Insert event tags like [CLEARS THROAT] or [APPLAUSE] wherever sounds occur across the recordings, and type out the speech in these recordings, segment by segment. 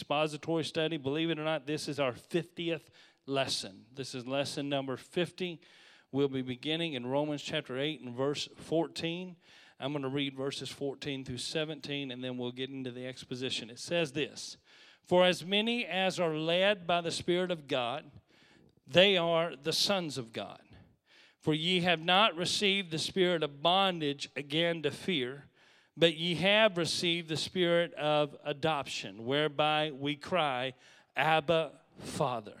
expository study. Believe it or not, this is our 50th lesson. This is lesson number 50. We'll be beginning in Romans chapter 8 and verse 14. I'm going to read verses 14 through 17 and then we'll get into the exposition. It says this For as many as are led by the Spirit of God, they are the sons of God. For ye have not received the spirit of bondage again to fear, but ye have received the spirit of adoption, whereby we cry, Abba, Father.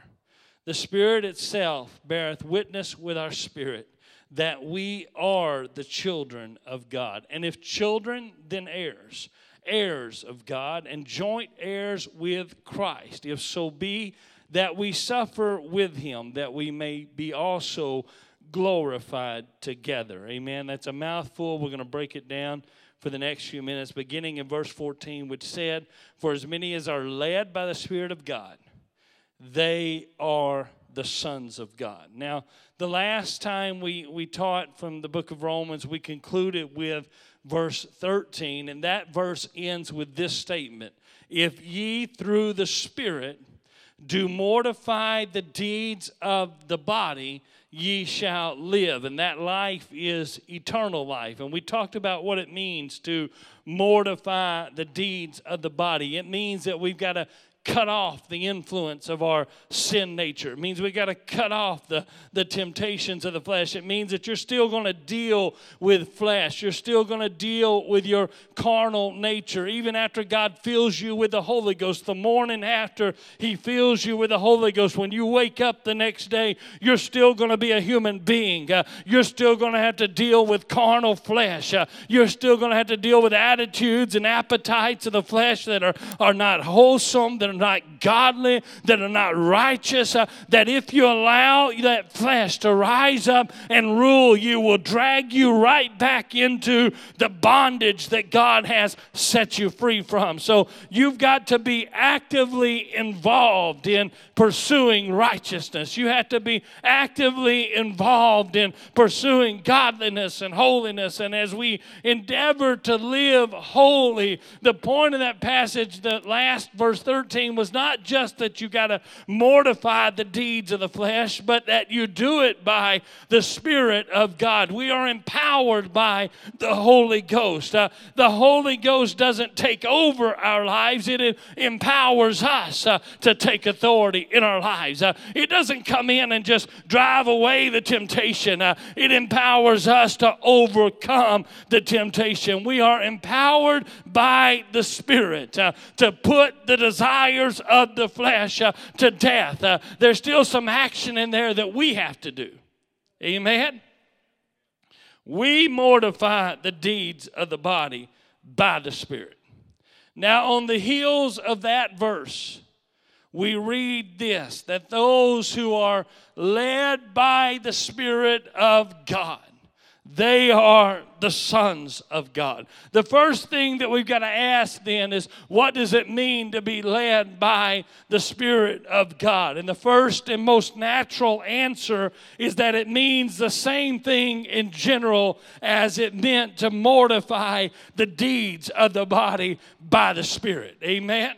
The Spirit itself beareth witness with our spirit that we are the children of God. And if children, then heirs, heirs of God, and joint heirs with Christ, if so be that we suffer with him, that we may be also glorified together. Amen. That's a mouthful. We're going to break it down for the next few minutes, beginning in verse 14, which said, For as many as are led by the Spirit of God, they are the sons of God. Now, the last time we, we taught from the book of Romans, we concluded with verse 13, and that verse ends with this statement If ye through the Spirit do mortify the deeds of the body, ye shall live. And that life is eternal life. And we talked about what it means to mortify the deeds of the body. It means that we've got to cut off the influence of our sin nature. It means we got to cut off the, the temptations of the flesh. It means that you're still going to deal with flesh. You're still going to deal with your carnal nature. Even after God fills you with the Holy Ghost, the morning after He fills you with the Holy Ghost, when you wake up the next day, you're still going to be a human being. Uh, you're still going to have to deal with carnal flesh. Uh, you're still going to have to deal with attitudes and appetites of the flesh that are, are not wholesome, that are not godly, that are not righteous, uh, that if you allow that flesh to rise up and rule, you will drag you right back into the bondage that God has set you free from. So you've got to be actively involved in pursuing righteousness. You have to be actively involved in pursuing godliness and holiness. And as we endeavor to live holy, the point of that passage, the last verse 13, was not just that you got to mortify the deeds of the flesh, but that you do it by the Spirit of God. We are empowered by the Holy Ghost. Uh, the Holy Ghost doesn't take over our lives, it empowers us uh, to take authority in our lives. Uh, it doesn't come in and just drive away the temptation, uh, it empowers us to overcome the temptation. We are empowered by the Spirit uh, to put the desire desires of the flesh uh, to death. Uh, there's still some action in there that we have to do. Amen? We mortify the deeds of the body by the Spirit. Now, on the heels of that verse, we read this that those who are led by the Spirit of God they are the sons of God. The first thing that we've got to ask then is what does it mean to be led by the Spirit of God? And the first and most natural answer is that it means the same thing in general as it meant to mortify the deeds of the body by the Spirit. Amen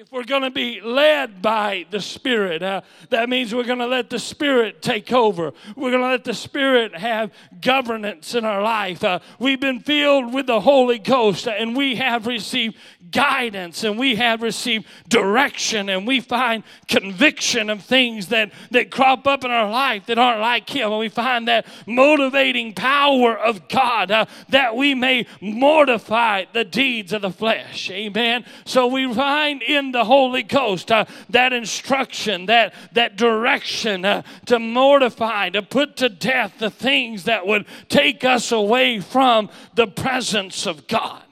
if we're going to be led by the Spirit, uh, that means we're going to let the Spirit take over. We're going to let the Spirit have governance in our life. Uh, we've been filled with the Holy Ghost uh, and we have received guidance and we have received direction and we find conviction of things that, that crop up in our life that aren't like Him. And we find that motivating power of God uh, that we may mortify the deeds of the flesh. Amen. So we find in the Holy Ghost, uh, that instruction, that, that direction uh, to mortify, to put to death the things that would take us away from the presence of God.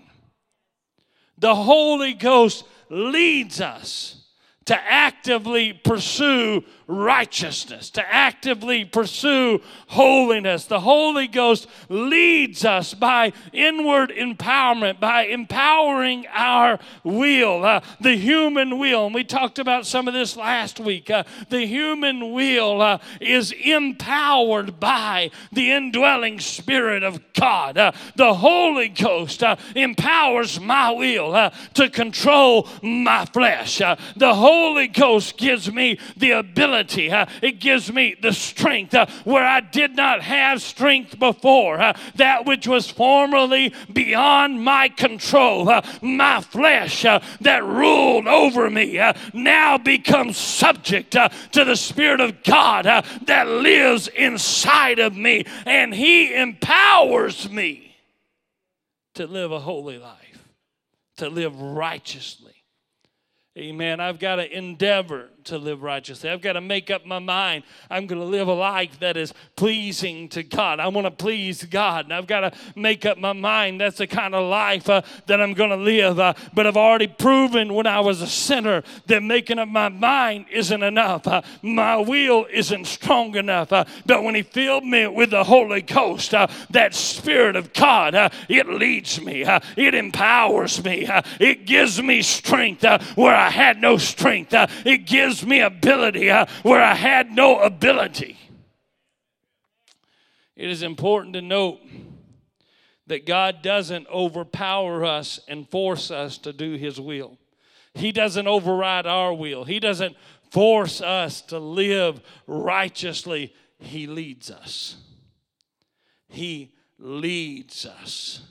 The Holy Ghost leads us to actively pursue righteousness, to actively pursue holiness. The Holy Ghost leads us by inward empowerment, by empowering our will, uh, the human will. And we talked about some of this last week. Uh, the human will uh, is empowered by the indwelling Spirit of God. Uh, the Holy Ghost uh, empowers my will uh, to control my flesh. the Holy Ghost gives me the ability, it gives me the strength where I did not have strength before. that which was formerly beyond my control, my flesh that ruled over me, now becomes subject to the Spirit of God that lives inside of me, and He empowers me to live a holy life, to live righteously. Amen. I've got to endeavor to live righteously. I've got to make up my mind. I'm going to live a life that is pleasing to God. I want to please God. And I've got to make up my mind that's the kind of life uh, that I'm going to live. Uh, but I've already proven when I was a sinner that making up my mind isn't enough. Uh, my will isn't strong enough. Uh, but when He filled me with the Holy Ghost, uh, that Spirit of God, uh, it leads me, it empowers me, it gives me strength where I had no strength. it gives gives me ability uh, where I had no ability. It is important to note that God doesn't overpower us and force us to do His will. He doesn't override our will. He doesn't force us to live righteously. He leads us. He leads us.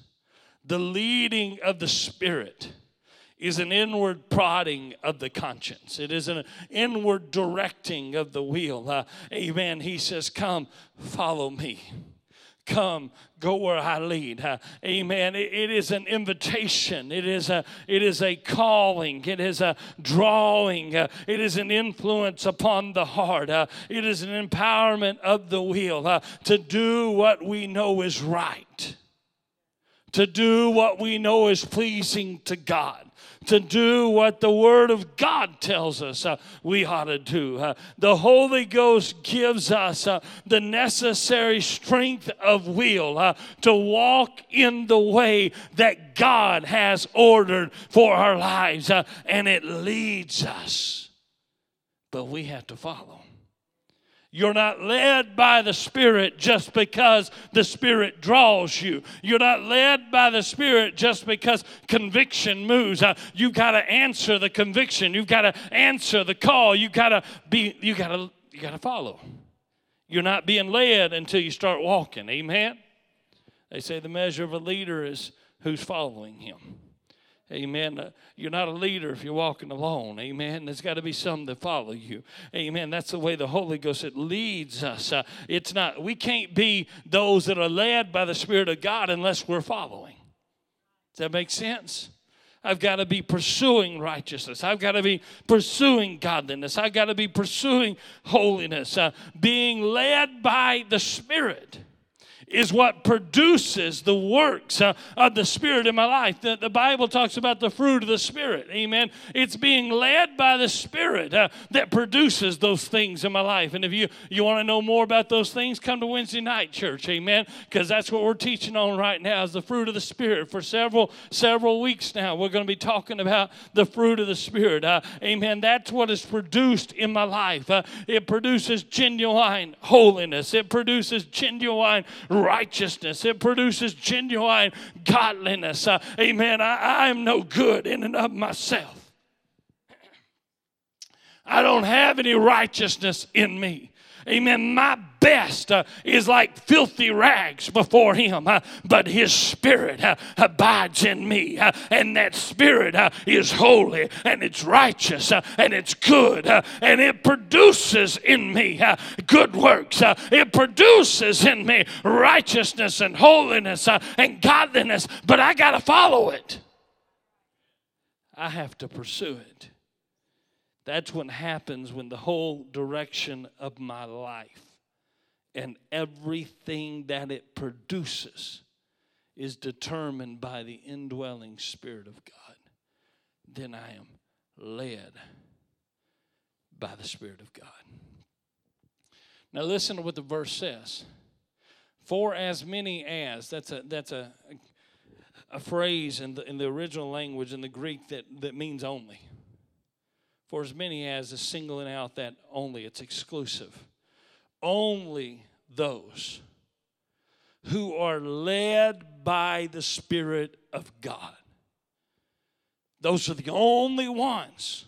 The leading of the Spirit is an inward prodding of the conscience. It is an inward directing of the wheel. Uh, amen. He says, Come, follow me. Come, go where I lead. Uh, amen. It, it is an invitation. It is a it is a calling. It is a drawing. Uh, it is an influence upon the heart. Uh, it is an empowerment of the wheel uh, to do what we know is right. To do what we know is pleasing to God to do what the Word of God tells us uh, we ought to do. Uh, the Holy Ghost gives us uh, the necessary strength of will uh, to walk in the way that God has ordered for our lives, uh, and it leads us. But we have to follow. You're not led by the Spirit just because the Spirit draws you. You're not led by the Spirit just because conviction moves. Uh, you've got to answer the conviction. You've got to answer the call. You've got to be. You got to. You got to follow. You're not being led until you start walking. Amen. They say the measure of a leader is who's following him. Amen. Uh, you're not a leader if you're walking alone. Amen. There's got to be some that follow you. Amen. That's the way the Holy Ghost it leads us. Uh, it's not. We can't be those that are led by the Spirit of God unless we're following. Does that make sense? I've got to be pursuing righteousness. I've got to be pursuing godliness. I've got to be pursuing holiness. Uh, being led by the Spirit is what produces the works uh, of the Spirit in my life. The, the, Bible talks about the fruit of the Spirit. Amen. It's being led by the Spirit uh, that produces those things in my life. And if you, you want to know more about those things, come to Wednesday night church. Amen. Because that's what we're teaching on right now is the fruit of the Spirit. For several, several weeks now, we're going to be talking about the fruit of the Spirit. Uh, amen. That's what is produced in my life. Uh, it produces genuine holiness. It produces genuine righteousness. It produces genuine godliness. Uh, amen. I, I am no good in and of myself. I don't have any righteousness in me. Amen. My best uh, is like filthy rags before Him, uh, but His Spirit uh, abides in me, uh, and that Spirit uh, is holy and it's righteous uh, and it's good, and it produces in me good works. it produces in me righteousness and holiness and godliness, but I got to follow it. I have to pursue it. That's what happens when the whole direction of my life and everything that it produces is determined by the indwelling Spirit of God. Then I am led by the Spirit of God. Now listen to what the verse says. For as many as, that's a that's a a phrase in the in the original language in the Greek that, that means only. For as many as is singling out that only, it's exclusive. Only those who are led by the Spirit of God. Those are the only ones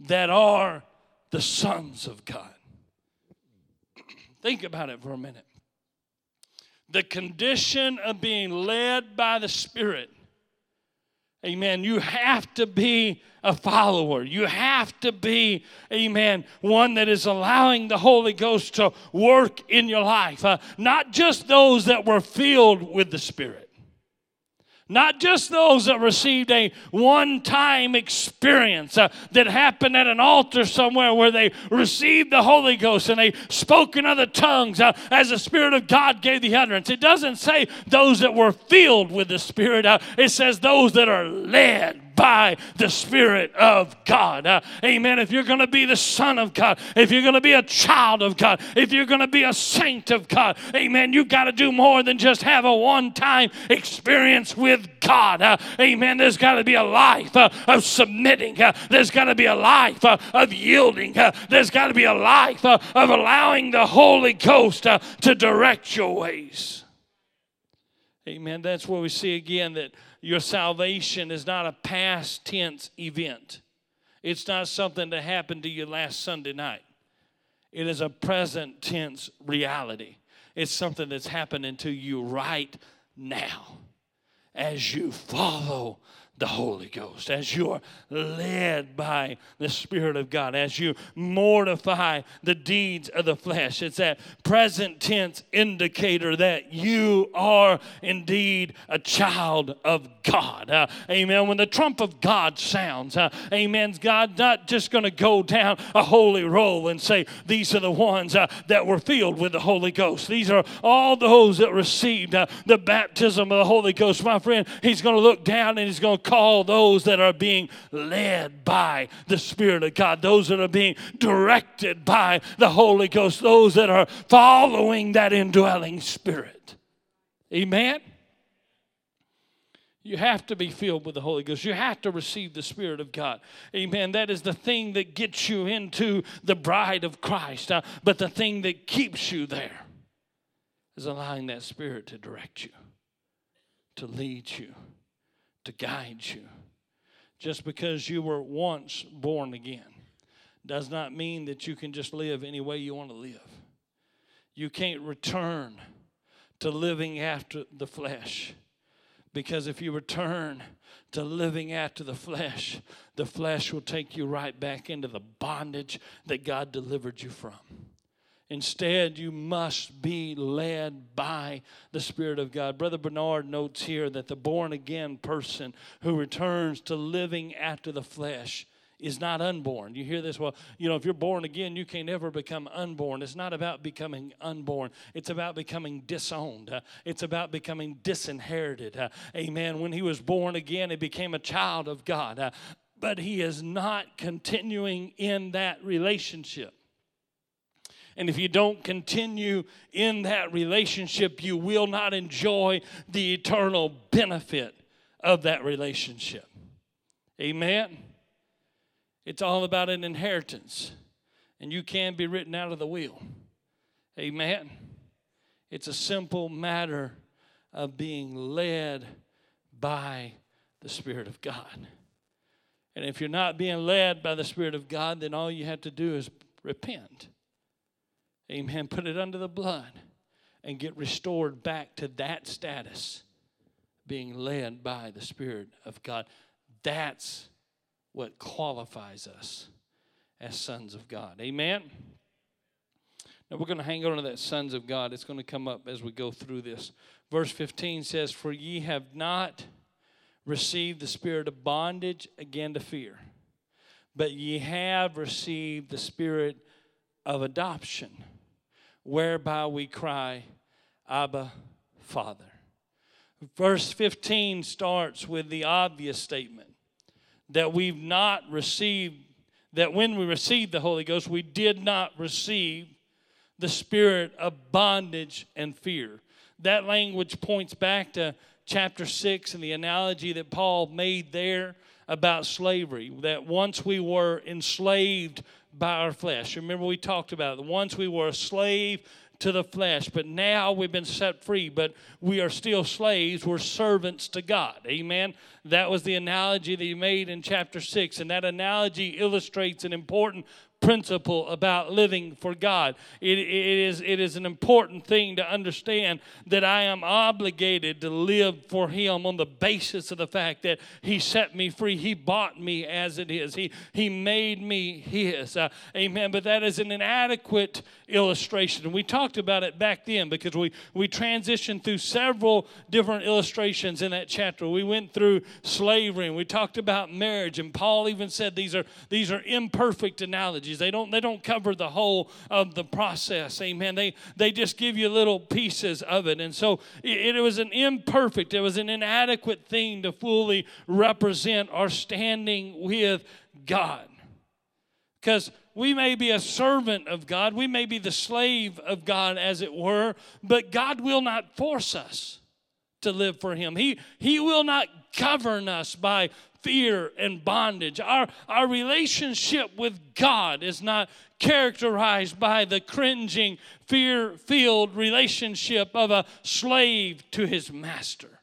that are the sons of God. [CLEARS THROAT] Think about it for a minute. The condition of being led by the Spirit. Amen. You have to be a follower. You have to be, amen, one that is allowing the Holy Ghost to work in your life. Uh, not just those that were filled with the Spirit. Not just those that received a one time experience uh, that happened at an altar somewhere where they received the Holy Ghost and they spoke in other tongues uh, as the Spirit of God gave the utterance. It doesn't say those that were filled with the Spirit, uh, it says those that are led by the Spirit of God. Uh, amen. If you're going to be the Son of God, if you're going to be a child of God, if you're going to be a saint of God, amen, you've got to do more than just have a one time experience with God. Uh, amen. There's got to be a life uh, of submitting, uh, there's got to be a life uh, of yielding, uh, there's got to be a life of allowing the Holy Ghost to direct your ways. Amen. That's where we see again that your salvation is not a past tense event. It's not something that happened to you last Sunday night. It is a present tense reality. It's something that's happening to you right now as you follow the Holy Ghost, as you're led by the Spirit of God, as you mortify the deeds of the flesh. It's that present tense indicator that you are indeed a child of God. Uh, amen. When the trump of God sounds, uh, amen, God's not just going to go down a holy roll and say, These are the ones uh, that were filled with the Holy Ghost. These are all those that received uh, the baptism of the Holy Ghost. My friend, He's going to look down and He's going to call those that are being led by the Spirit of God, those that are being directed by the Holy Ghost, those that are following that indwelling Spirit. Amen. You have to be filled with the Holy Ghost. You have to receive the Spirit of God. Amen. That is the thing that gets you into the bride of Christ. Uh, but the thing that keeps you there is allowing that Spirit to direct you, to lead you, to guide you. Just because you were once born again does not mean that you can just live any way you want to live. You can't return to living after the flesh. Because if you return to living after the flesh, the flesh will take you right back into the bondage that God delivered you from. Instead, you must be led by the Spirit of God. Brother Bernard notes here that the born again person who returns to living after the flesh is not unborn. You hear this? Well, you know, if you're born again, you can never become unborn. It's not about becoming unborn, it's about becoming disowned, uh, it's about becoming disinherited. Uh, amen. When he was born again, he became a child of God, uh, but he is not continuing in that relationship. And if you don't continue in that relationship, you will not enjoy the eternal benefit of that relationship. Amen. It's all about an inheritance, and you can be written out of the will. Amen. It's a simple matter of being led by the Spirit of God. And if you're not being led by the Spirit of God, then all you have to do is repent. Amen. Put it under the blood and get restored back to that status, being led by the Spirit of God. That's what qualifies us as sons of God. Amen. Now we're going to hang on to that sons of God. It's going to come up as we go through this. Verse 15 says, For ye have not received the spirit of bondage again to fear, but ye have received the spirit of adoption whereby we cry, Abba, Father. Verse 15 starts with the obvious statement that we've not received that when we received the Holy Ghost, we did not receive the spirit of bondage and fear. That language points back to chapter 6 and the analogy that Paul made there about slavery. That once we were enslaved by our flesh. Remember, we talked about it. Once we were a slave to the flesh, but now we've been set free, but we are still slaves. We're servants to God. Amen. That was the analogy that he made in chapter 6, and that analogy illustrates an important principle about living for God. It, it, is, it is an important thing to understand that I am obligated to live for Him on the basis of the fact that He set me free. He bought me as it is, He, he made me His. Uh, amen. But that is an inadequate illustration. And we talked about it back then because we, we transitioned through several different illustrations in that chapter. We went through slavery and we talked about marriage, and Paul even said these are, these are imperfect analogies. They don't they don't cover the whole of the process. Amen. They they just give you little pieces of it. And so it, it was an imperfect, it was an inadequate thing to fully represent our standing with God. Because we may be a servant of God, we may be the slave of God, as it were, but God will not force us to live for Him. He, he will not govern us by fear and bondage. Our, our relationship with God is not characterized by the cringing, fear filled relationship of a slave to his master.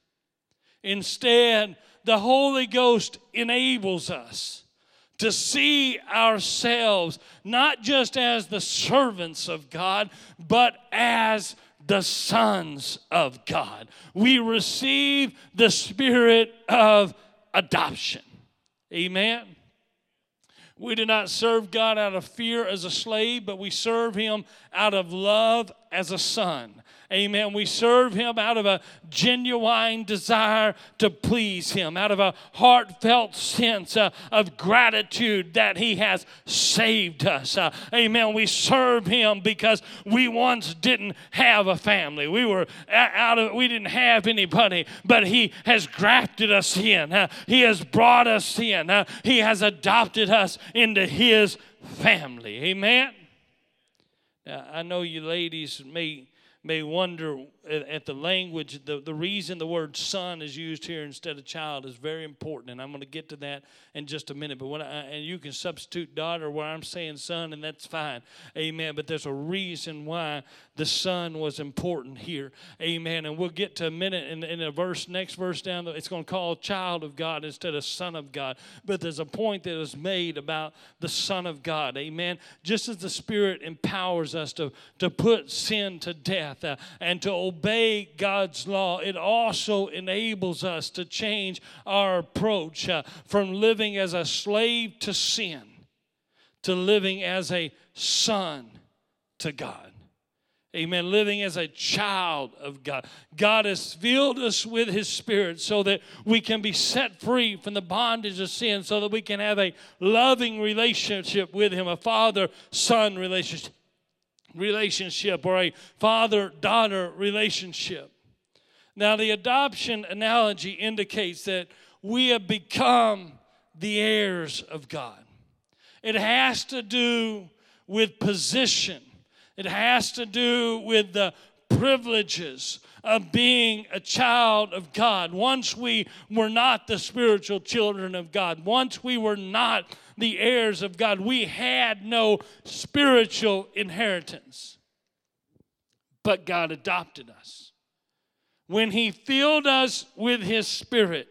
Instead, the Holy Ghost enables us to see ourselves not just as the servants of God, but as the sons of God. We receive the spirit of adoption. Amen. We do not serve God out of fear as a slave, but we serve Him out of love as a son. Amen. We serve Him out of a genuine desire to please Him, out of a heartfelt sense uh, of gratitude that He has saved us. Uh, amen. We serve Him because we once didn't have a family. We were out of, we didn't have anybody, but He has grafted us in. Uh, he has brought us in. Uh, he has adopted us into His family. Amen. Now, I know you ladies may may wonder at the language, the, the reason the word son is used here instead of child is very important, and I'm going to get to that in just a minute. But when I, and you can substitute daughter where I'm saying son, and that's fine, amen. But there's a reason why the son was important here, amen. And we'll get to a minute in, in a verse, next verse down, it's going to call child of God instead of son of God. But there's a point that is made about the son of God, amen. Just as the Spirit empowers us to, to put sin to death uh, and to obey God's law, it also enables us to change our approach uh, from living as a slave to sin to living as a son to God. Amen. Living as a child of God. God has filled us with His Spirit so that we can be set free from the bondage of sin, so that we can have a loving relationship with Him, a father son relationship relationship or a father daughter relationship. Now, the adoption analogy indicates that we have become the heirs of God. It has to do with position, it has to do with the privileges of being a child of God. Once we were not the spiritual children of God, once we were not the heirs of God, we had no spiritual inheritance. But God adopted us. When He filled us with His Spirit,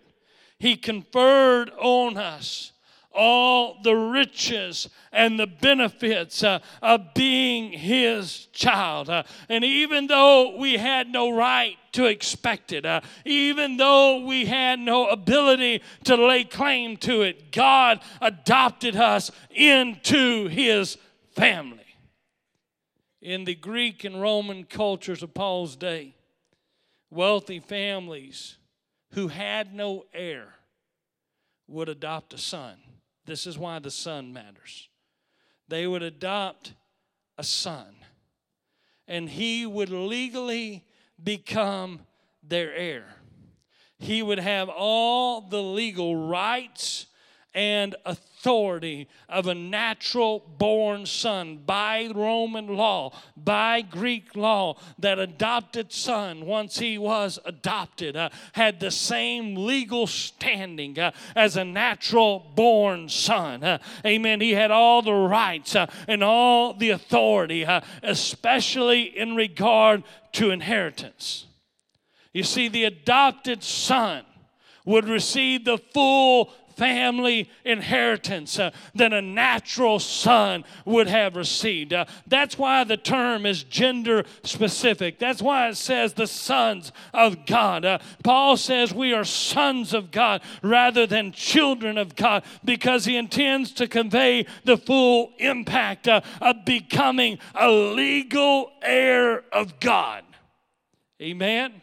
He conferred on us all the riches and the benefits uh, of being his child. Uh, and even though we had no right to expect it, uh, even though we had no ability to lay claim to it, God adopted us into his family. In the Greek and Roman cultures of Paul's day, wealthy families who had no heir would adopt a son this is why the son matters. They would adopt a son, and he would legally become their heir. He would have all the legal rights and authority of a natural born son by Roman law, by Greek law. That adopted son, once he was adopted, uh, had the same legal standing uh, as a natural born son. Uh, amen. He had all the rights uh, and all the authority, uh, especially in regard to inheritance. You see, the adopted son would receive the full family inheritance uh, than a natural son would have received. Uh, that's why the term is gender specific. That's why it says the sons of God. Uh, Paul says we are sons of God rather than children of God because he intends to convey the full impact uh, of becoming a legal heir of God. Amen.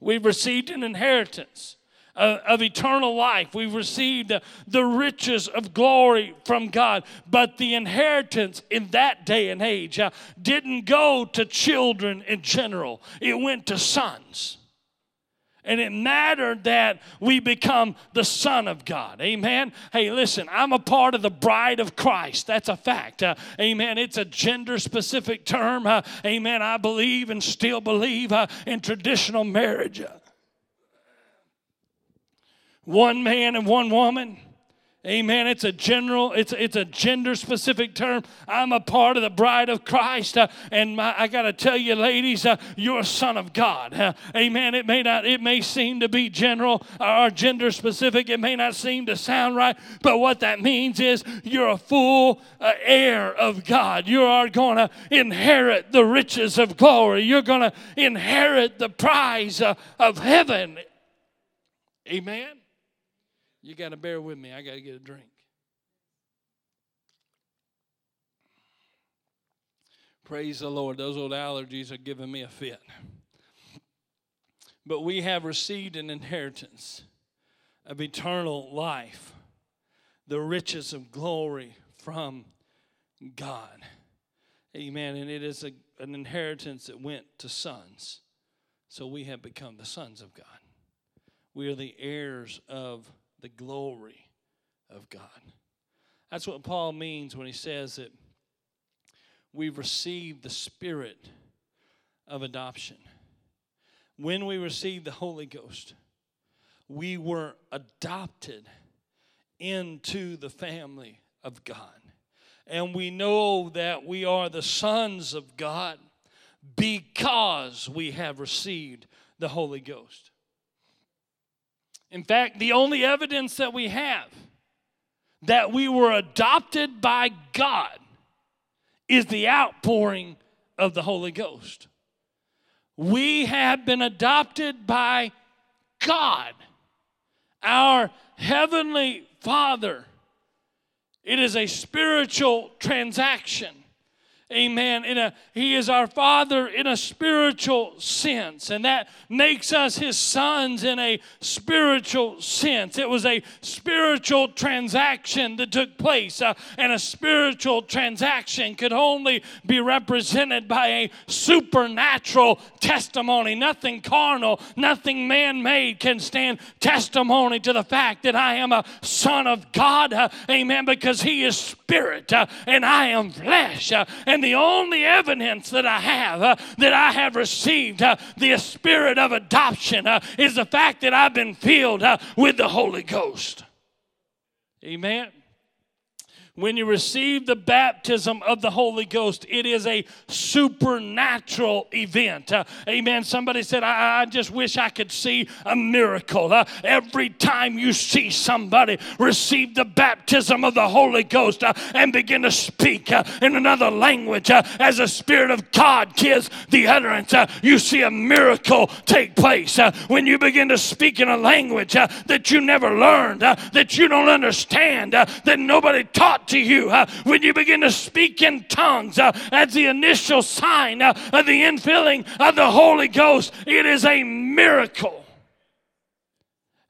We've received an inheritance of eternal life. We've received the riches of glory from God. But the inheritance in that day and age uh, didn't go to children in general, it went to sons. And it mattered that we become the Son of God. Amen. Hey, listen, I'm a part of the bride of Christ. That's a fact. Uh, amen. It's a gender specific term. Uh, amen. I believe and still believe uh, in traditional marriage one man and one woman. Amen. It's a general, it's, it's a gender specific term. I'm a part of the bride of Christ. Uh, and my, I got to tell you, ladies, uh, you're a son of God. Uh, amen. It may not, it may seem to be general or gender specific. It may not seem to sound right. But what that means is you're a full uh, heir of God. You are going to inherit the riches of glory. You're going to inherit the prize uh, of heaven. Amen. You got to bear with me. I got to get a drink. Praise the Lord. Those old allergies are giving me a fit. But we have received an inheritance of eternal life, the riches of glory from God. Amen. And it is a, an inheritance that went to sons. So we have become the sons of God. We are the heirs of the glory of God. That's what Paul means when he says that we've received the spirit of adoption. When we received the Holy Ghost, we were adopted into the family of God. And we know that we are the sons of God because we have received the Holy Ghost. In fact, the only evidence that we have that we were adopted by God is the outpouring of the Holy Ghost. We have been adopted by God, our Heavenly Father. It is a spiritual transaction. Amen. In a, he is our Father in a spiritual sense, and that makes us His sons in a spiritual sense. It was a spiritual transaction that took place, uh, and a spiritual transaction could only be represented by a supernatural testimony. Nothing carnal, nothing man made can stand testimony to the fact that I am a son of God. Uh, amen. Because He is spirit uh, and I am flesh. Uh, and the only evidence that I have uh, that I have received uh, the spirit of adoption uh, is the fact that I've been filled uh, with the Holy Ghost. Amen. When you receive the baptism of the Holy Ghost, it is a supernatural event. Uh, amen. Somebody said, I, I, just wish I could see a miracle. Uh, every time you see somebody receive the baptism of the Holy Ghost uh, and begin to speak uh, in another language uh, as the Spirit of God gives the utterance, uh, you see a miracle take place. when you begin to speak in a language that you never learned, that you don't understand, that nobody taught to you uh, when you begin to speak in tongues uh, as the initial sign uh, of the infilling of the Holy Ghost. It is a miracle.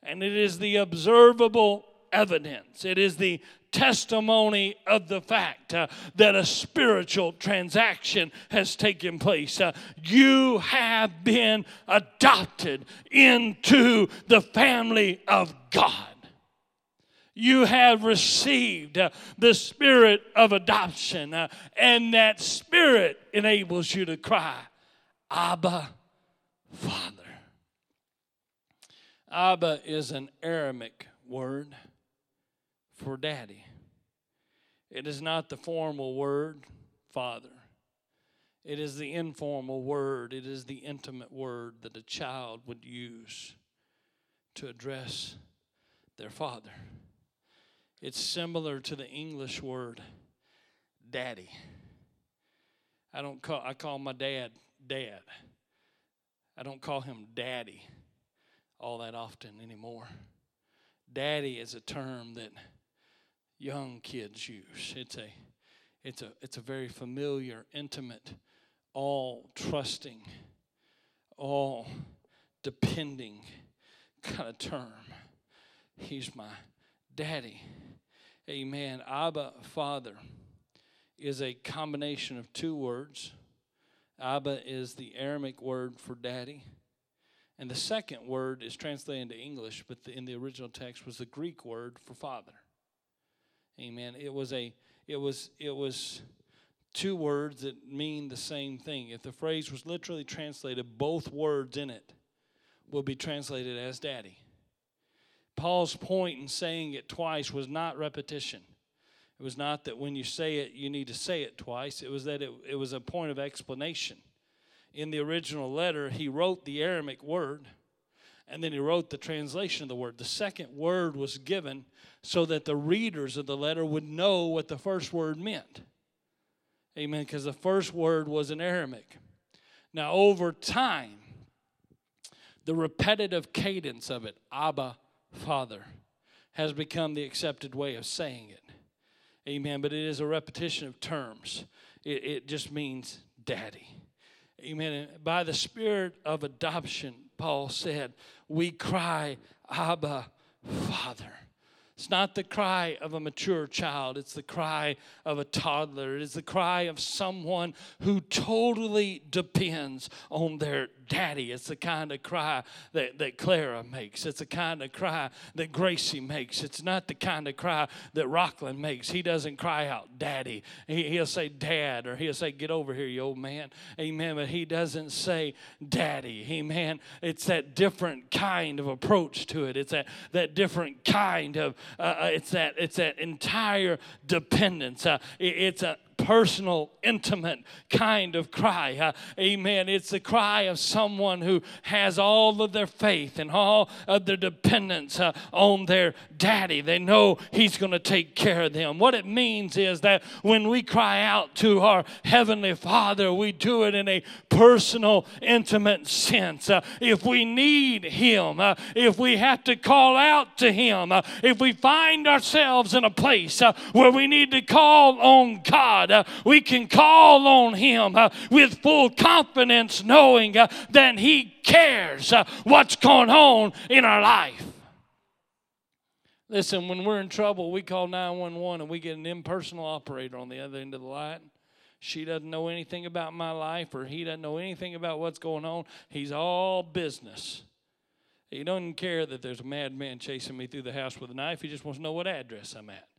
And it is the observable evidence, it is the testimony of the fact uh, that a spiritual transaction has taken place. Uh, you have been adopted into the family of God. You have received uh, the spirit of adoption, uh, and that spirit enables you to cry, Abba, Father. Abba is an Aramaic word for daddy. It is not the formal word, father. It is the informal word, it is the intimate word that a child would use to address their father. It's similar to the English word daddy. I don't call I call my dad dad. I don't call him daddy all that often anymore. Daddy is a term that young kids use. It's a it's a it's a very familiar, intimate, all trusting, all depending kind of term. He's my daddy. Amen. Abba, Father, is a combination of two words. Abba is the Aramaic word for daddy. And the second word is translated into English, but the, in the original text was the Greek word for father. Amen. It was a it was it was two words that mean the same thing. If the phrase was literally translated, both words in it will be translated as daddy. Paul's point in saying it twice was not repetition. It was not that when you say it, you need to say it twice. It was that it, it was a point of explanation in the original letter, he wrote the Aramaic word and then he wrote the translation of the word. The second word was given so that the readers of the letter would know what the first word meant. Amen. Because the first word was in Aramaic. Now, over time, the repetitive cadence of it, Abba, Father, has become the accepted way of saying it. Amen. But it is a repetition of terms, it, it just means daddy. Amen. By the spirit of adoption, Paul said, we cry, Abba, Father. It's not the cry of a mature child, it's the cry of a toddler. It is the cry of someone who totally depends on their daddy. It's the kind of cry that, that Clara makes. It's the kind of cry that Gracie makes. It's not the kind of cry that Rockland makes. He doesn't cry out, Daddy. He, he'll say, Dad, or he'll say, Get over here, you old man. Amen. But he doesn't say, Daddy. Amen. It's that different kind of approach to it. It's that, that different kind of, uh, uh it's, that, it's that entire dependence. Uh, it, it's a personal, intimate kind of cry. Uh, amen. It's the cry of someone who has all of their faith and all of their dependence uh, on their daddy. They know he's going to take care of them. What it means is that when we cry out to our Heavenly Father, we do it in a personal, intimate sense. Uh, if we need Him, uh, if we have to call out to Him, uh, if we find ourselves in a place uh, where we need to call on God, uh, we can call on Him uh, with full confidence, knowing uh, that He cares what's going on in our life. Listen, when we're in trouble, we call 911 and we get an impersonal operator on the other end of the line. She doesn't know anything about my life or he doesn't know anything about what's going on. He's all business. He doesn't care that there's a madman chasing me through the house with a knife. He just wants to know what address I'm at.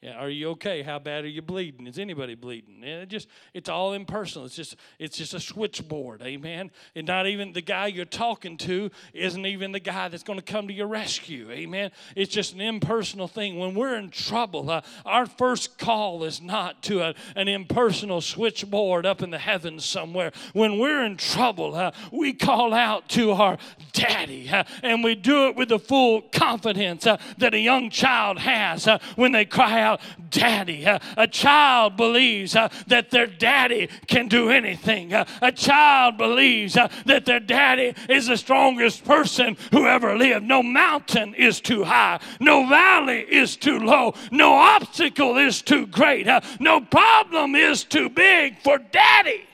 Yeah, are you okay? How bad are you bleeding? Is anybody bleeding? It just it's all impersonal. It's just it's just a switchboard, amen. And not even the guy you're talking to isn't even the guy that's going to come to your rescue, amen. It's just an impersonal thing. When we're in trouble, uh, our first call is not to a, an impersonal switchboard up in the heavens somewhere. When we're in trouble, uh, we call out to our daddy, uh, and we do it with the full confidence uh, that a young child has uh, when they cry out Daddy. Uh, a child believes uh, that their daddy can do anything. Uh, a child believes that their daddy is the strongest person who ever lived. No mountain is too high, no valley is too low, no obstacle is too great, no problem is too big for daddy.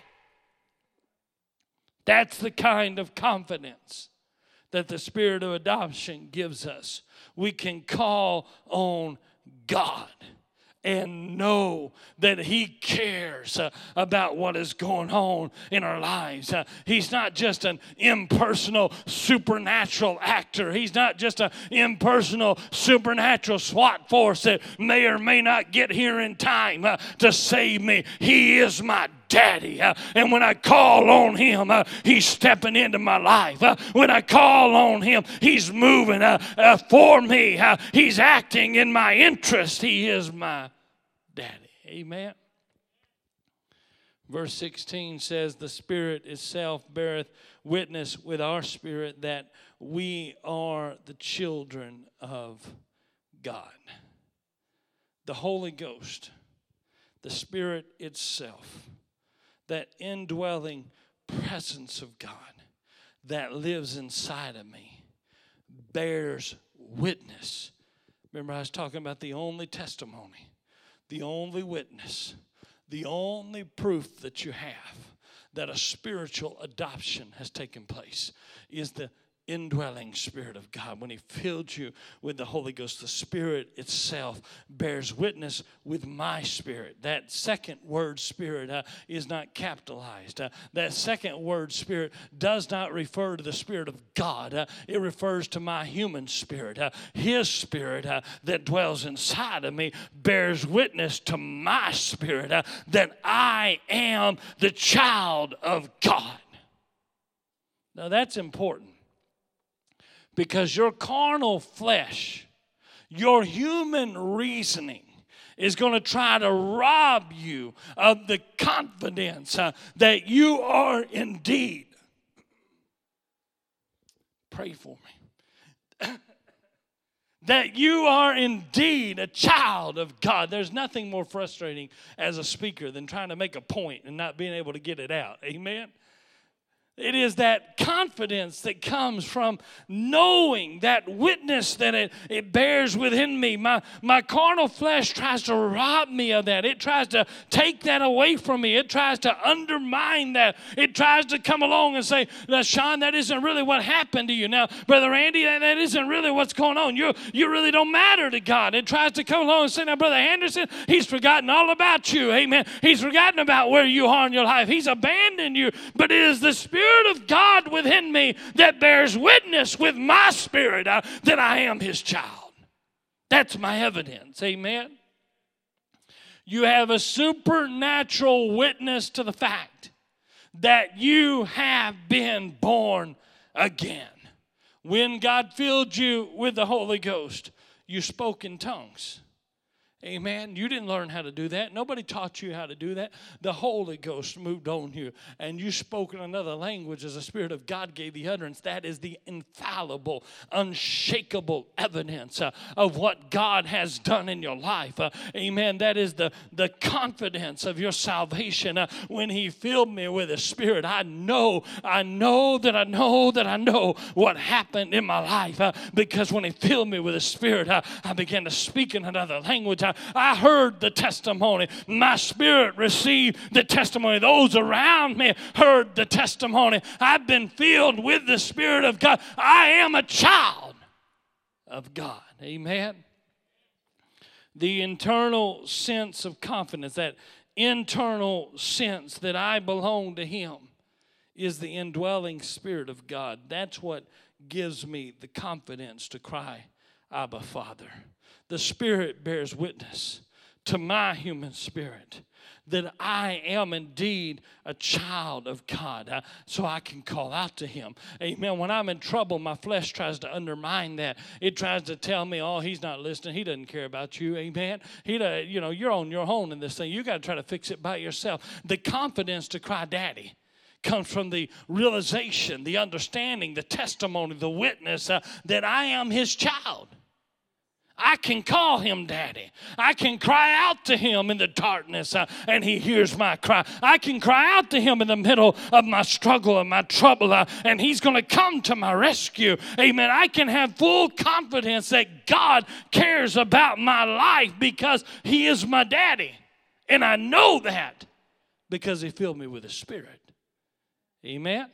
That's the kind of confidence that the spirit of adoption gives us. We can call on God. and know that He cares uh, about what is going on in our lives. Uh, he's not just an impersonal supernatural actor, He's not just an impersonal supernatural SWAT force that may or may not get here in time uh, to save me. He is my daddy. Uh, and when I call on him, uh, he's stepping into my life. Uh, when I call on him, he's moving for me. He's acting in my interest. He is my daddy. Amen. Verse 16 says, The Spirit itself beareth witness with our spirit that we are the children of God. The Holy Ghost, the Spirit itself, that indwelling presence of God that lives inside of me, bears witness. Remember, I was talking about the only testimony the only witness, the only proof that you have that a spiritual adoption has taken place is the indwelling Spirit of God. When He filled you with the Holy Ghost, the Spirit itself bears witness with my spirit. That second word, Spirit, uh, is not capitalized. Uh, that second word, Spirit, does not refer to the Spirit of God, uh, it refers to my human spirit. Uh, his Spirit uh, that dwells inside of me bears witness to my spirit uh, that I am the child of God. Now, that's important because your carnal flesh, your human reasoning, is going to try to rob you of the confidence uh, that you are indeed. Pray for me. [COUGHS] that you are indeed a child of God. There's nothing more frustrating as a speaker than trying to make a point and not being able to get it out. Amen. It is that confidence that comes from knowing that witness that it, it bears within me. My, my carnal flesh tries to rob me of that. It tries to take that away from me. It tries to undermine that. It tries to come along and say, now, Sean, that isn't really what happened to you. Now, Brother Andy, that, that isn't really what's going on. You, you really don't matter to God. It tries to come along and say, now, Brother Anderson, he's forgotten all about you. Amen. He's forgotten about where you are in your life. He's abandoned you. But it is the Spirit Spirit of God within me that bears witness with my spirit uh, that I am His child. That's my evidence. Amen. You have a supernatural witness to the fact that you have been born again. When God filled you with the Holy Ghost, you spoke in tongues. Amen. You didn't learn how to do that. Nobody taught you how to do that. The Holy Ghost moved on you, and you spoke in another language as the Spirit of God gave the utterance. That is the infallible, unshakable evidence uh, of what God has done in your life. Uh, amen. That is the, the confidence of your salvation. Uh, when He filled me with the Spirit, I know, I know that I know that I know what happened in my life uh, because when He filled me with the Spirit, uh, I began to speak in another language. I I heard the testimony. My spirit received the testimony. Those around me heard the testimony. I've been filled with the Spirit of God. I am a child of God. Amen. The internal sense of confidence, that internal sense that I belong to Him, is the indwelling Spirit of God. That's what gives me the confidence to cry, Abba, Father the Spirit bears witness to my human spirit that I am indeed a child of God, uh, so I can call out to Him. Amen. When I'm in trouble, my flesh tries to undermine that. It tries to tell me, "Oh, He's not listening. He doesn't care about you." Amen. He, uh, you know, you're on your own in this thing. You got to try to fix it by yourself. The confidence to cry, "Daddy." comes from the realization, the understanding, the testimony, the witness uh, that I am his child. Can call him daddy. I can cry out to him in the darkness uh, and he hears my cry. I can cry out to him in the middle of my struggle and my trouble uh, and he's going to come to my rescue. Amen. I can have full confidence that God cares about my life because he is my daddy. And I know that because he filled me with the Spirit. Amen.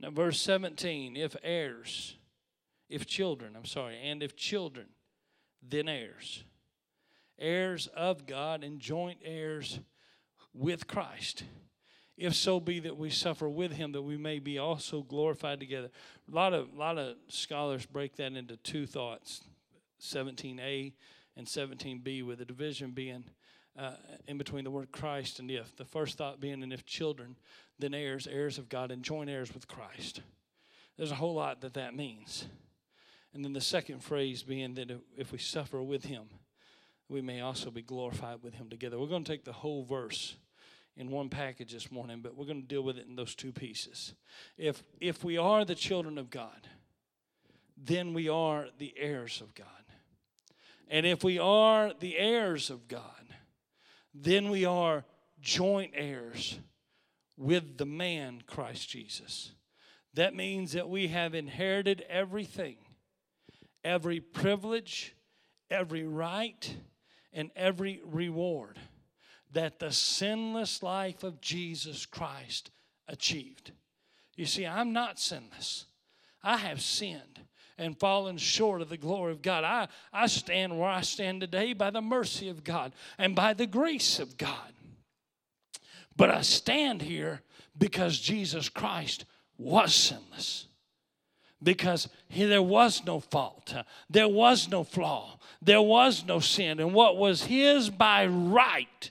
Now, verse 17 if heirs if children, I'm sorry, and if children, then heirs, heirs of God and joint heirs with Christ. If so be that we suffer with him, that we may be also glorified together. A lot of, lot of scholars break that into two thoughts 17a and 17b, with the division being uh, in between the word Christ and if. The first thought being, and if children, then heirs, heirs of God, and joint heirs with Christ. There's a whole lot that that means. And then the second phrase being that if we suffer with him, we may also be glorified with him together. We're going to take the whole verse in one package this morning, but we're going to deal with it in those two pieces. If if we are the children of God, then we are the heirs of God. And if we are the heirs of God, then we are joint heirs with the man Christ Jesus. That means that we have inherited everything, every privilege, every right, and every reward that the sinless life of Jesus Christ achieved. You see, I'm not sinless. I have sinned and fallen short of the glory of God. I, I stand where I stand today by the mercy of God and by the grace of God. But I stand here because Jesus Christ was sinless. Because he, there was no fault, there was no flaw, there was no sin. And what was his by right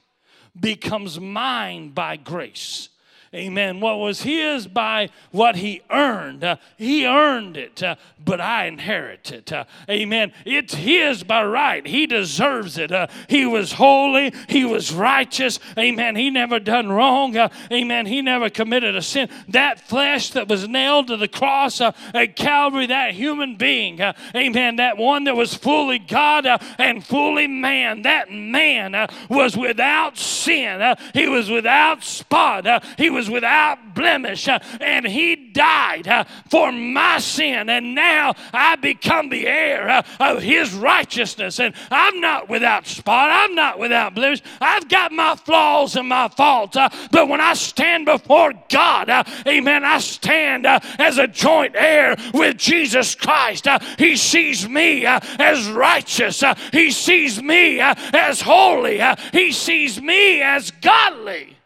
becomes mine by grace. Amen. What was his by what he earned. Uh, he earned it, uh, but I inherit it. Uh, amen. It's his by right. He deserves it. Uh, he was holy. He was righteous. Amen. He never done wrong. Uh, amen. He never committed a sin. That flesh that was nailed to the cross uh, at Calvary, that human being, amen, that one that was fully God and fully man, that man was without sin. he was without spot. he was was without blemish, uh, and he died uh, for my sin, and now I become the heir uh, of his righteousness. And I'm not without spot, I'm not without blemish. I've got my flaws and my faults, uh, but when I stand before God, uh, amen, I stand uh, as a joint heir with Jesus Christ. He sees me as righteous, He sees me as holy, He sees me as godly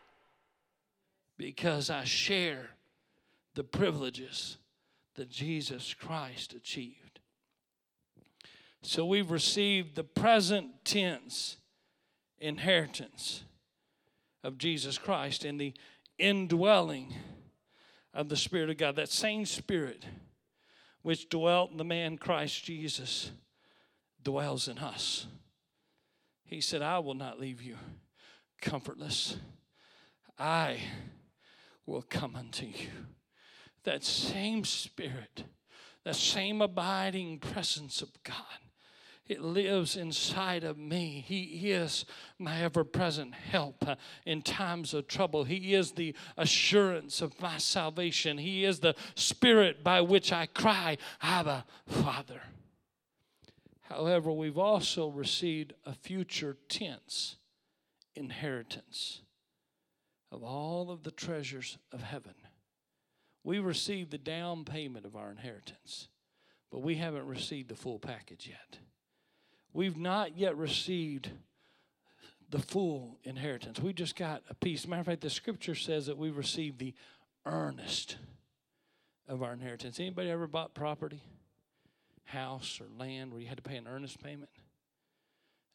because I share the privileges that Jesus Christ achieved. So we've received the present tense inheritance of Jesus Christ and the indwelling of the Spirit of God. That same Spirit which dwelt in the man Christ Jesus dwells in us. He said, I will not leave you comfortless. I will come unto you. That same Spirit, that same abiding presence of God, it lives inside of me. He is my ever present help uh, in times of trouble. He is the assurance of my salvation. He is the Spirit by which I cry, Abba, Father. However, we've also received a future tense inheritance of all of the treasures of heaven. We received the down payment of our inheritance, but we haven't received the full package yet. We've not yet received the full inheritance. We just got a piece. Matter of fact, the scripture says that we received the earnest of our inheritance. Anybody ever bought property, house, or land where you had to pay an earnest payment?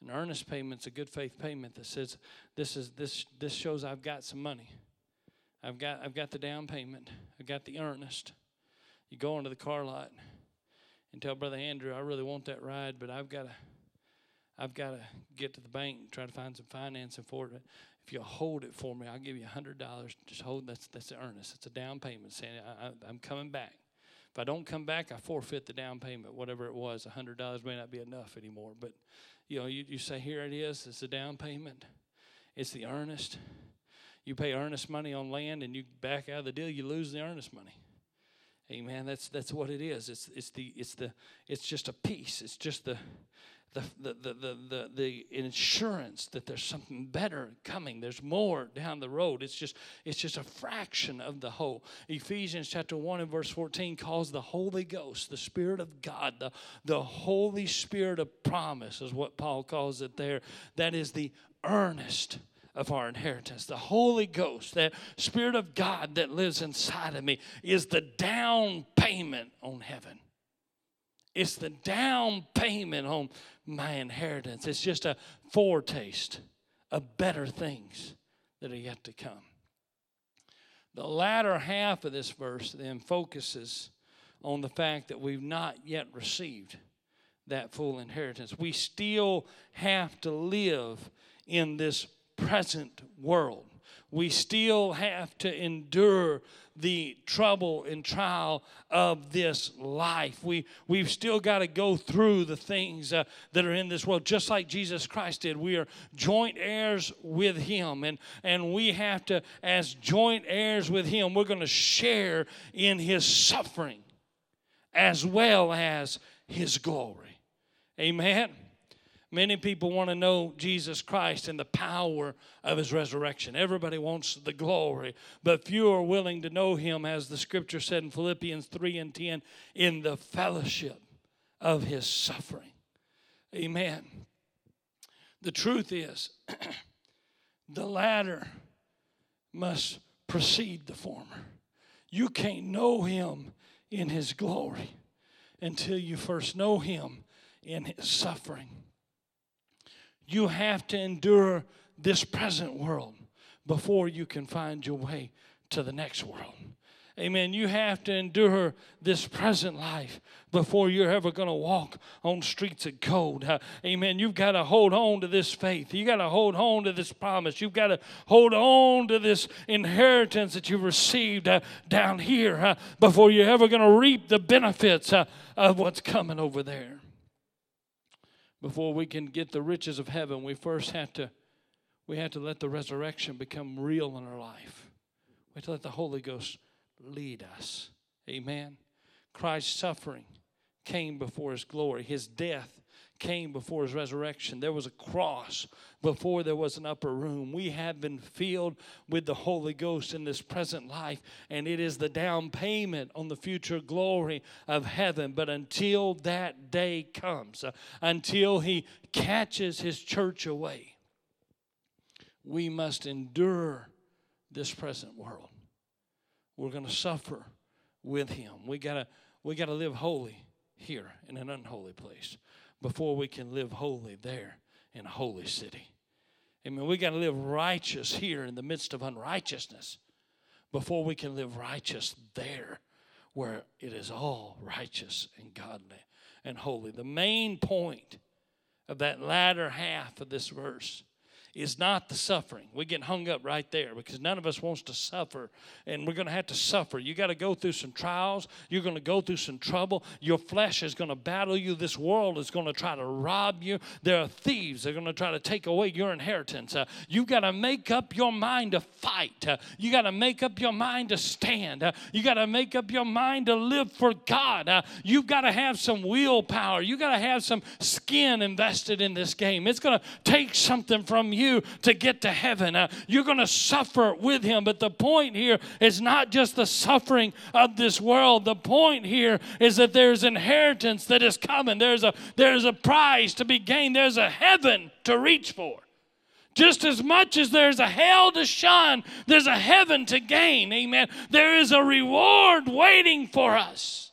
An earnest payment's a good faith payment that says this is this this shows I've got some money. I've got I've got the down payment. I've got the earnest. You go into the car lot and tell Brother Andrew, I really want that ride, but I've got to I've got to get to the bank and try to find some financing for it. If you'll hold it for me, I'll give you hundred dollars. Just hold that's that's the earnest. It's a down payment saying I, I'm coming back. If I don't come back, I forfeit the down payment, whatever it was. Hundred dollars may not be enough anymore, but you know, you, you say, here it is, it's the down payment, it's the earnest. You pay earnest money on land and you back out of the deal, you lose the earnest money. Amen. That's that's what it is. It's it's the it's the it's just a piece. It's just the the, the, the, the, the, insurance that there's something better coming there's more down the road it's just it's just a fraction of the whole ephesians chapter 1 and verse 14 calls the holy ghost the spirit of god the, the holy spirit of promise is what paul calls it there that is the earnest of our inheritance. The Holy Ghost, that Spirit of God that lives inside of me, is the down payment on heaven. It's the down payment on my inheritance. It's just a foretaste of better things that are yet to come. The latter half of this verse then focuses on the fact that we've not yet received that full inheritance. We still have to live in this present world. We still have to endure the trouble and trial of this life. We, we've still got to go through the things uh, that are in this world, just like Jesus Christ did. We are joint heirs with Him, and, and we have to, as joint heirs with Him, we're going to share in His suffering as well as His glory. Amen. Many people want to know Jesus Christ and the power of his resurrection. Everybody wants the glory, but few are willing to know him, as the scripture said in Philippians 3 and 10, in the fellowship of his suffering. Amen. The truth is, [CLEARS THROAT] the latter must precede the former. You can't know him in his glory until you first know him in his suffering you have to endure this present world before you can find your way to the next world. Amen. You have to endure this present life before you're ever going to walk on streets of gold. Uh, amen. You've got to hold on to this faith. You got to hold on to this promise. You've got to hold on to this inheritance that you've received uh, down here uh, before you're ever going to reap the benefits uh, of what's coming over there before we can get the riches of heaven, we first have to we have to let the resurrection become real in our life. We have to let the Holy Ghost lead us. Amen. Christ's suffering came before his glory. His death came before his resurrection. There was a cross before there was an upper room. We have been filled with the Holy Ghost in this present life, and it is the down payment on the future glory of heaven. But until that day comes, uh, until he catches his church away, we must endure this present world. We're going to suffer with him. We got to we got to live holy here in an unholy place before we can live holy there in a holy city. Amen. We got to live righteous here in the midst of unrighteousness before we can live righteous there where it is all righteous and godly and holy. The main point of that latter half of this verse is not the suffering. We get hung up right there because none of us wants to suffer, and we're going to have to suffer. You got to go through some trials. You're going to go through some trouble. Your flesh is going to battle you. This world is going to try to rob you. There are thieves. They're going to try to take away your inheritance. Uh, you got to make up your mind to fight. Uh, you got to make up your mind to stand. Uh, you got to make up your mind to live for God. Uh, you've got to have some willpower. You got to have some skin invested in this game. It's going to take something from you you to get to heaven. Uh, you're going to suffer with him. But the point here is not just the suffering of this world. The point here is that there's inheritance that is coming. There's a there's a prize to be gained. There's a heaven to reach for. Just as much as there's a hell to shun, there's a heaven to gain. Amen. There is a reward waiting for us.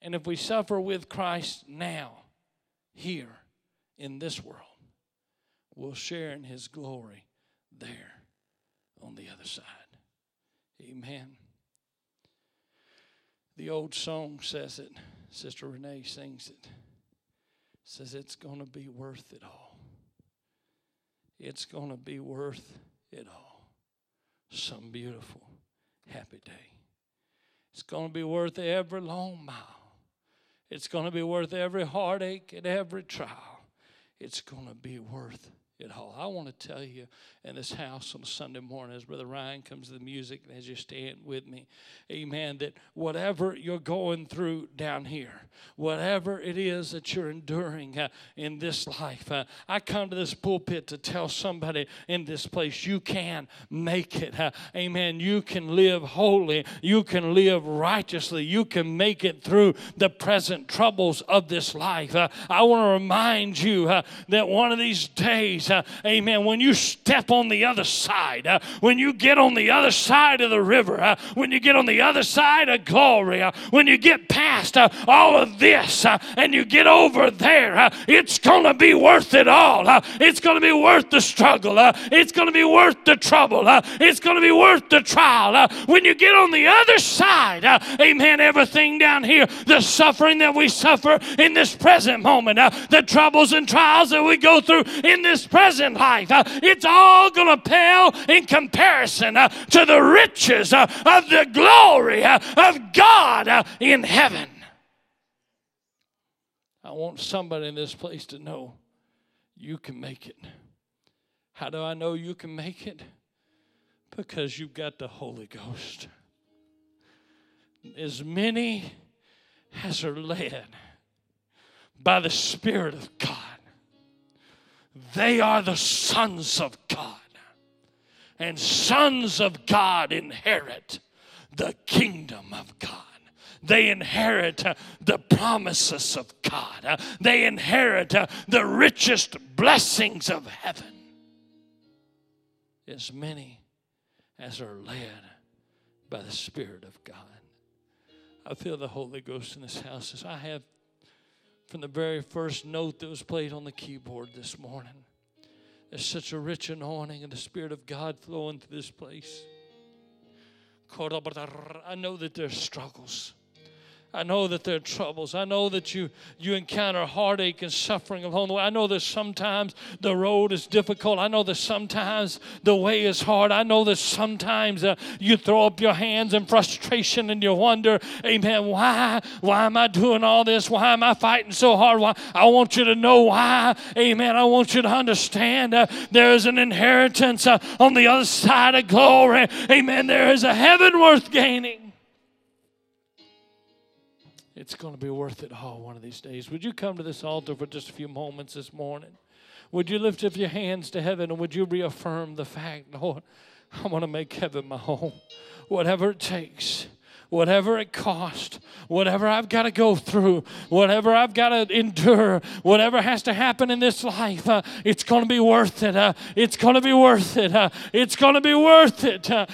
And if we suffer with Christ now, here in this world, will share in his glory there on the other side. Amen. The old song says it, Sister Renee sings it, says it's going to be worth it all. It's going to be worth it all. Some beautiful, happy day. It's going to be worth every long mile. It's going to be worth every heartache and every trial. It's going to be worth it all. I want to tell you in this house on Sunday morning as Brother Ryan comes to the music and as you stand with me, amen, that whatever you're going through down here, whatever it is that you're enduring uh, in this life, uh, I come to this pulpit to tell somebody in this place you can make it. Uh, amen. You can live holy, you can live righteously, you can make it through the present troubles of this life. Uh, I want to remind you uh, that one of these days, uh, amen, when you step on the other side, uh, when you get on the other side of the river, uh, when you get on the other side of glory, uh, when you get past uh, all of this uh, and you get over there, it's going to be worth it all. it's going to be worth the struggle. it's going to be worth the trouble. it's going to be worth the trial. when you get on the other side, amen, everything down here, the suffering that we suffer in this present moment, the troubles and trials that we go through in this present life. Uh, it's all going to pale in comparison uh, to the riches uh, of the glory of God in heaven. I want somebody in this place to know you can make it. How do I know you can make it? Because you've got the Holy Ghost. As many as are led by the Spirit of God they are the sons of God. And sons of God inherit the kingdom of God. They inherit uh, the promises of God. Uh, they inherit uh, the richest blessings of heaven. As many as are led by the Spirit of God. I feel the Holy Ghost in this house as I have from the very first note that was played on the keyboard this morning. There's such a rich anointing and the Spirit of God flowing through this place. I know that there's struggles. I know that there are troubles. I know that you you encounter heartache and suffering along the way. I know that sometimes the road is difficult. I know that sometimes the way is hard. I know that sometimes uh, you throw up your hands in frustration and you wonder, Amen. Why? Why am I doing all this? Why am I fighting so hard? Why? I want you to know why. Amen. I want you to understand uh, there is an inheritance uh, on the other side of glory. Amen. There is a heaven worth gaining. It's going to be worth it all one of these days. Would you come to this altar for just a few moments this morning? Would you lift up your hands to heaven and would you reaffirm the fact, Lord, I want to make heaven my home, whatever it takes whatever it costs, whatever I've got to go through, whatever I've got to endure, whatever has to happen in this life, uh, it's going to be worth it. Uh, it's going to be worth it. Uh, it's going to be worth it. Uh,